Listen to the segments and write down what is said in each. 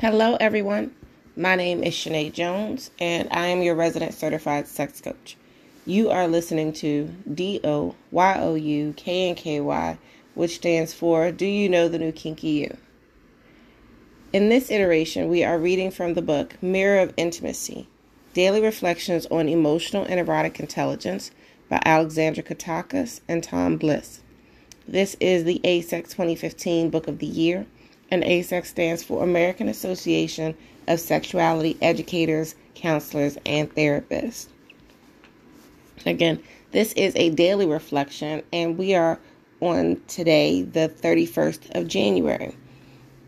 Hello, everyone. My name is Shanae Jones, and I am your resident certified sex coach. You are listening to D O Y O U K N K Y, which stands for Do You Know the New Kinky You? In this iteration, we are reading from the book Mirror of Intimacy Daily Reflections on Emotional and Erotic Intelligence by Alexandra Katehakis and Tom Bliss. This is the AASECT 2015 Book of the Year, and AASECT stands for American Association of Sexuality Educators, Counselors, and Therapists. Again, this is a daily reflection, and we are on today, the 31st of January.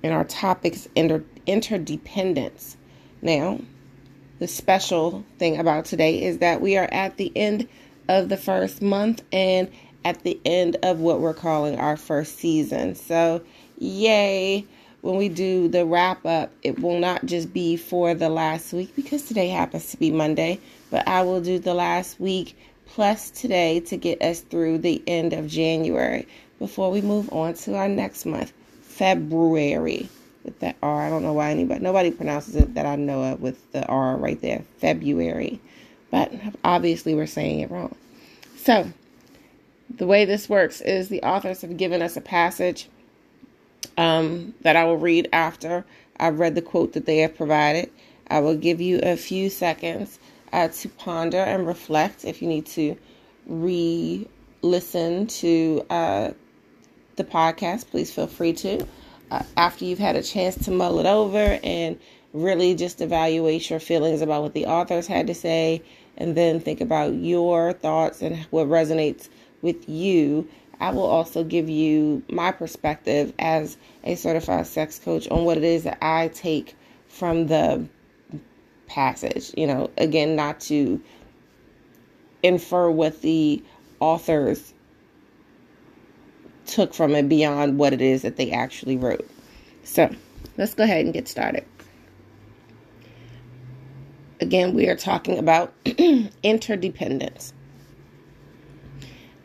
And our topic is inter- interdependence. Now, the special thing about today is that we are at the end of the first month and at the end of what we're calling our first season. So, yay! When we do the wrap up, it will not just be for the last week because today happens to be Monday, but I will do the last week plus today to get us through the end of January before we move on to our next month, February. With that R, I don't know why anybody nobody pronounces it that I know of with the R right there, February. But obviously we're saying it wrong. So, the way this works is the authors have given us a passage um, that I will read after I've read the quote that they have provided. I will give you a few seconds uh, to ponder and reflect. If you need to re listen to uh, the podcast, please feel free to. Uh, after you've had a chance to mull it over and really just evaluate your feelings about what the authors had to say, and then think about your thoughts and what resonates with you. I will also give you my perspective as a certified sex coach on what it is that I take from the passage. You know, again, not to infer what the authors took from it beyond what it is that they actually wrote. So let's go ahead and get started. Again, we are talking about interdependence.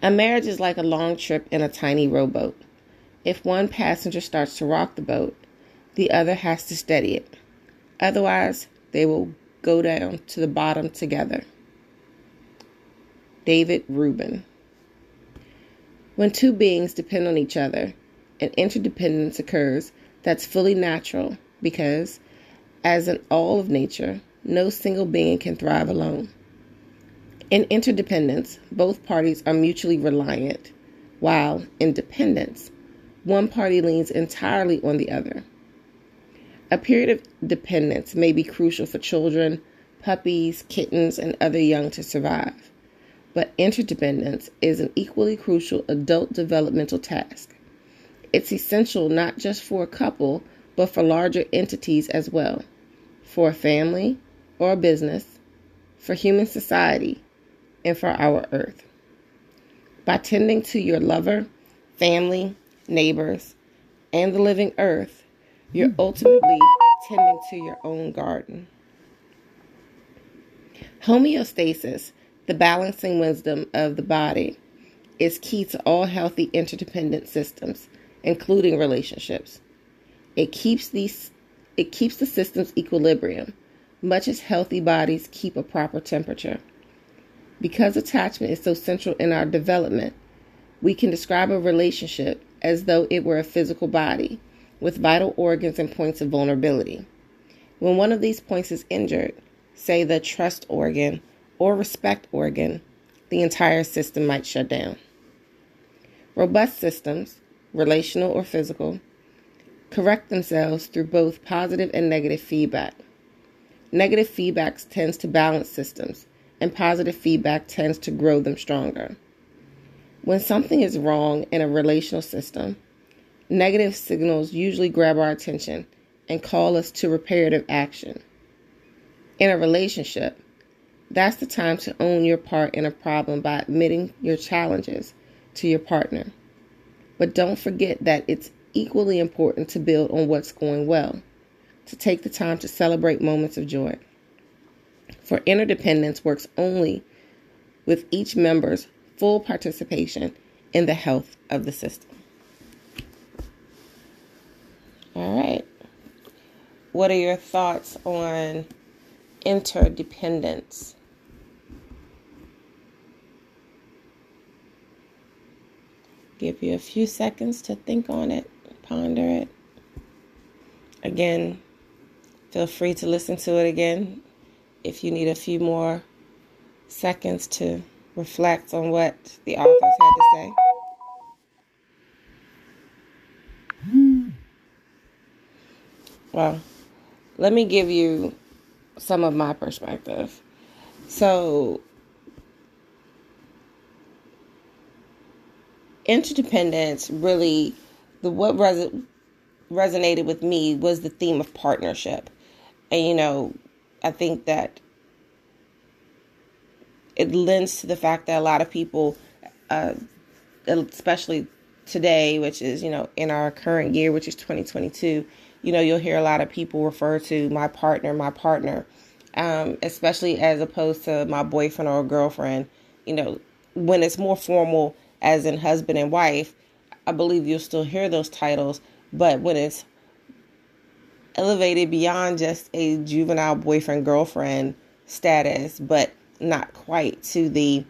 A marriage is like a long trip in a tiny rowboat. If one passenger starts to rock the boat, the other has to steady it. Otherwise, they will go down to the bottom together. David Reuben. When two beings depend on each other, an interdependence occurs that's fully natural because, as in all of nature, no single being can thrive alone. In interdependence, both parties are mutually reliant, while in dependence, one party leans entirely on the other. A period of dependence may be crucial for children, puppies, kittens, and other young to survive, but interdependence is an equally crucial adult developmental task. It's essential not just for a couple, but for larger entities as well, for a family or a business, for human society, and for our earth. By tending to your lover, family, neighbors, and the living earth, you're ultimately tending to your own garden. Homeostasis, the balancing wisdom of the body, is key to all healthy interdependent systems, including relationships. It keeps these it keeps the system's equilibrium, much as healthy bodies keep a proper temperature. Because attachment is so central in our development, we can describe a relationship as though it were a physical body with vital organs and points of vulnerability. When one of these points is injured, say the trust organ or respect organ, the entire system might shut down. Robust systems, relational or physical, correct themselves through both positive and negative feedback. Negative feedback tends to balance systems and positive feedback tends to grow them stronger. When something is wrong in a relational system, negative signals usually grab our attention and call us to reparative action. In a relationship, that's the time to own your part in a problem by admitting your challenges to your partner. But don't forget that it's equally important to build on what's going well, to take the time to celebrate moments of joy for interdependence works only with each member's full participation in the health of the system. All right. what are your thoughts on interdependence? Give you a few seconds to think on it, ponder it. Again, feel free to listen to it again if you need a few more seconds to reflect on what the authors had to say. Well, let me give you some of my perspective. So, interdependence really the what res- resonated with me was the theme of partnership. And you know, I think that it lends to the fact that a lot of people, uh, especially today, which is, you know, in our current year, which is 2022, you know, you'll hear a lot of people refer to my partner, my partner, um, especially as opposed to my boyfriend or girlfriend. You know, when it's more formal, as in husband and wife, I believe you'll still hear those titles. But when it's elevated beyond just a juvenile boyfriend girlfriend status, but not quite to the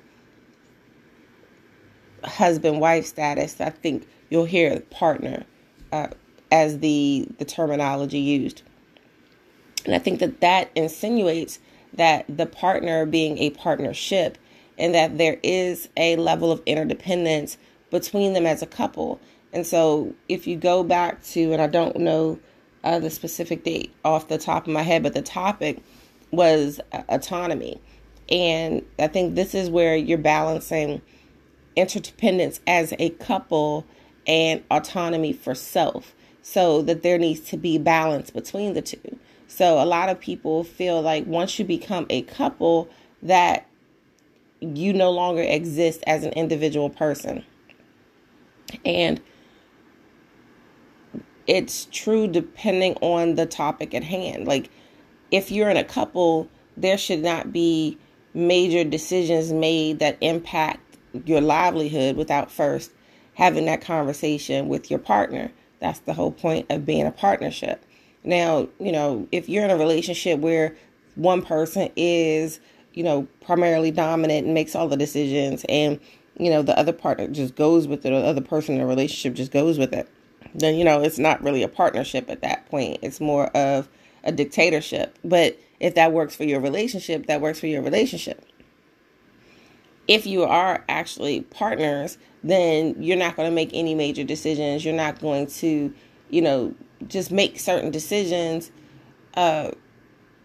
husband wife status. I think you'll hear partner uh, as the the terminology used, and I think that that insinuates that the partner being a partnership and that there is a level of interdependence between them as a couple. And so, if you go back to, and I don't know uh, the specific date off the top of my head, but the topic was autonomy. And I think this is where you're balancing interdependence as a couple and autonomy for self so that there needs to be balance between the two. So a lot of people feel like once you become a couple that you no longer exist as an individual person. And it's true depending on the topic at hand. Like if you're in a couple, there should not be major decisions made that impact your livelihood without first having that conversation with your partner. That's the whole point of being a partnership. Now, you know, if you're in a relationship where one person is, you know, primarily dominant and makes all the decisions and, you know, the other partner just goes with it or the other person in the relationship just goes with it, then, you know, it's not really a partnership at that point. It's more of a dictatorship. But if that works for your relationship, that works for your relationship. If you are actually partners, then you're not going to make any major decisions. You're not going to, you know, just make certain decisions, uh,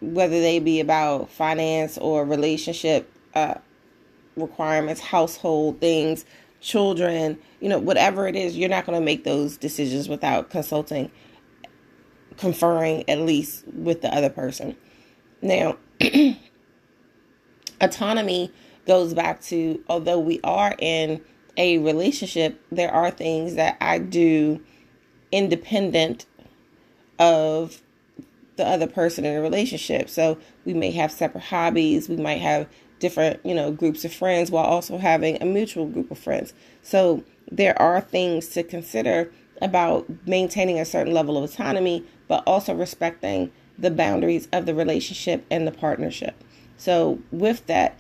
whether they be about finance or relationship uh, requirements, household things, children, you know, whatever it is, you're not going to make those decisions without consulting, conferring at least with the other person. Now, autonomy goes back to although we are in a relationship, there are things that I do independent of the other person in a relationship. So we may have separate hobbies, we might have different, you know, groups of friends while also having a mutual group of friends. So there are things to consider about maintaining a certain level of autonomy, but also respecting the boundaries of the relationship and the partnership. So with that,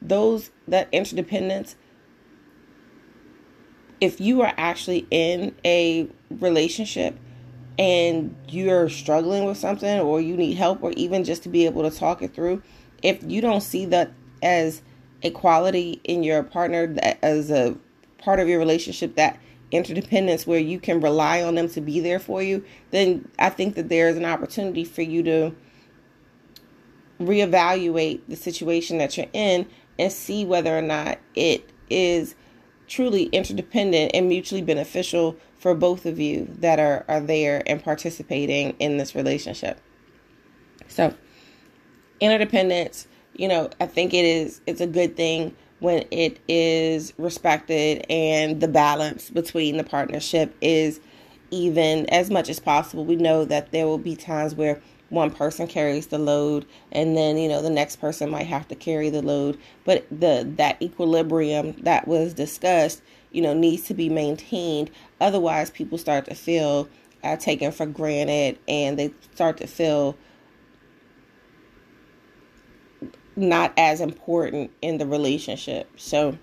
those that interdependence if you are actually in a relationship and you're struggling with something or you need help or even just to be able to talk it through, if you don't see that as a quality in your partner that as a part of your relationship that interdependence where you can rely on them to be there for you, then I think that there's an opportunity for you to reevaluate the situation that you're in and see whether or not it is truly interdependent and mutually beneficial for both of you that are, are there and participating in this relationship. So, interdependence, you know, I think it is it's a good thing when it is respected and the balance between the partnership is even as much as possible. We know that there will be times where one person carries the load and then you know the next person might have to carry the load but the that equilibrium that was discussed you know needs to be maintained otherwise people start to feel uh, taken for granted and they start to feel not as important in the relationship. So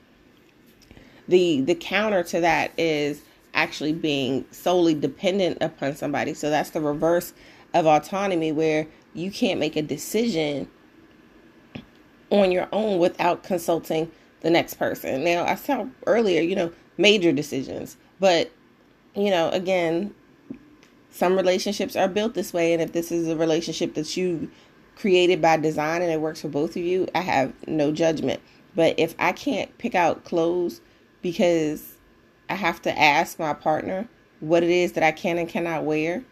the the counter to that is actually being solely dependent upon somebody. So that's the reverse of autonomy where you can't make a decision on your own without consulting the next person. Now, I said earlier, you know, major decisions, but you know, again, some relationships are built this way and if this is a relationship that you created by design and it works for both of you, I have no judgment. But if I can't pick out clothes because I have to ask my partner what it is that I can and cannot wear,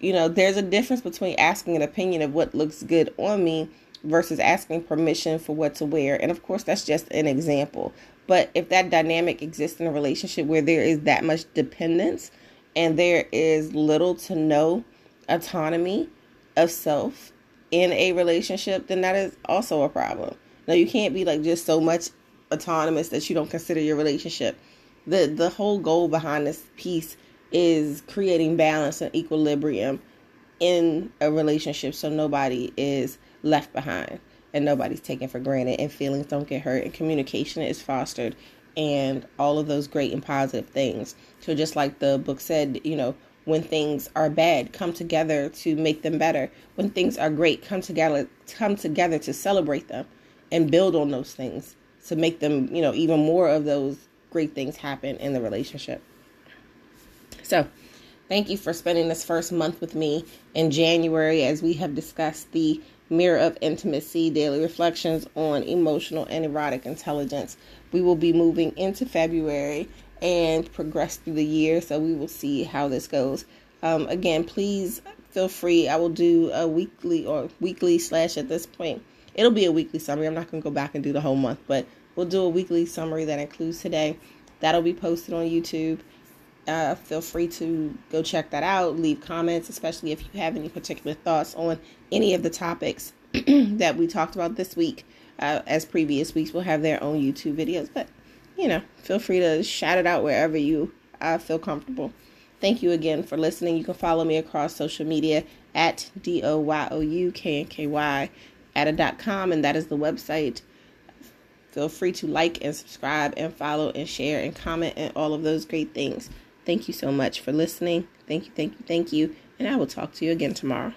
you know, there's a difference between asking an opinion of what looks good on me versus asking permission for what to wear. And of course, that's just an example. But if that dynamic exists in a relationship where there is that much dependence and there is little to no autonomy of self in a relationship, then that is also a problem. Now you can't be like just so much autonomous that you don't consider your relationship. The the whole goal behind this piece is creating balance and equilibrium in a relationship so nobody is left behind and nobody's taken for granted and feelings don't get hurt and communication is fostered and all of those great and positive things. So just like the book said, you know, when things are bad. Come together to make them better. When things are great come together come together to celebrate them and build on those things to make them you know even more of those great things happen in the relationship. So thank you for spending this first month with me in january as we have discussed the mirror of intimacy daily reflections on emotional and erotic intelligence. We will be moving into february and progress through the year. So we will see how this goes. Um, again, please feel free. I will do a weekly or weekly slash at this point. It'll be a weekly summary. I'm not going to go back and do the whole month, but we'll do a weekly summary that includes today. That'll be posted on YouTube. Uh, feel free to go check that out. Leave comments, especially if you have any particular thoughts on any of the topics that we talked about this week. Uh, as previous weeks will have their own YouTube videos, but you know, feel free to shout it out wherever you uh, feel comfortable. Thank you again for listening. You can follow me across social media at D O Y O U K N K Y at a dot com, and that is the website. Feel free to like and subscribe and follow and share and comment and all of those great things. Thank you so much for listening. Thank you, thank you, thank you. And I will talk to you again tomorrow.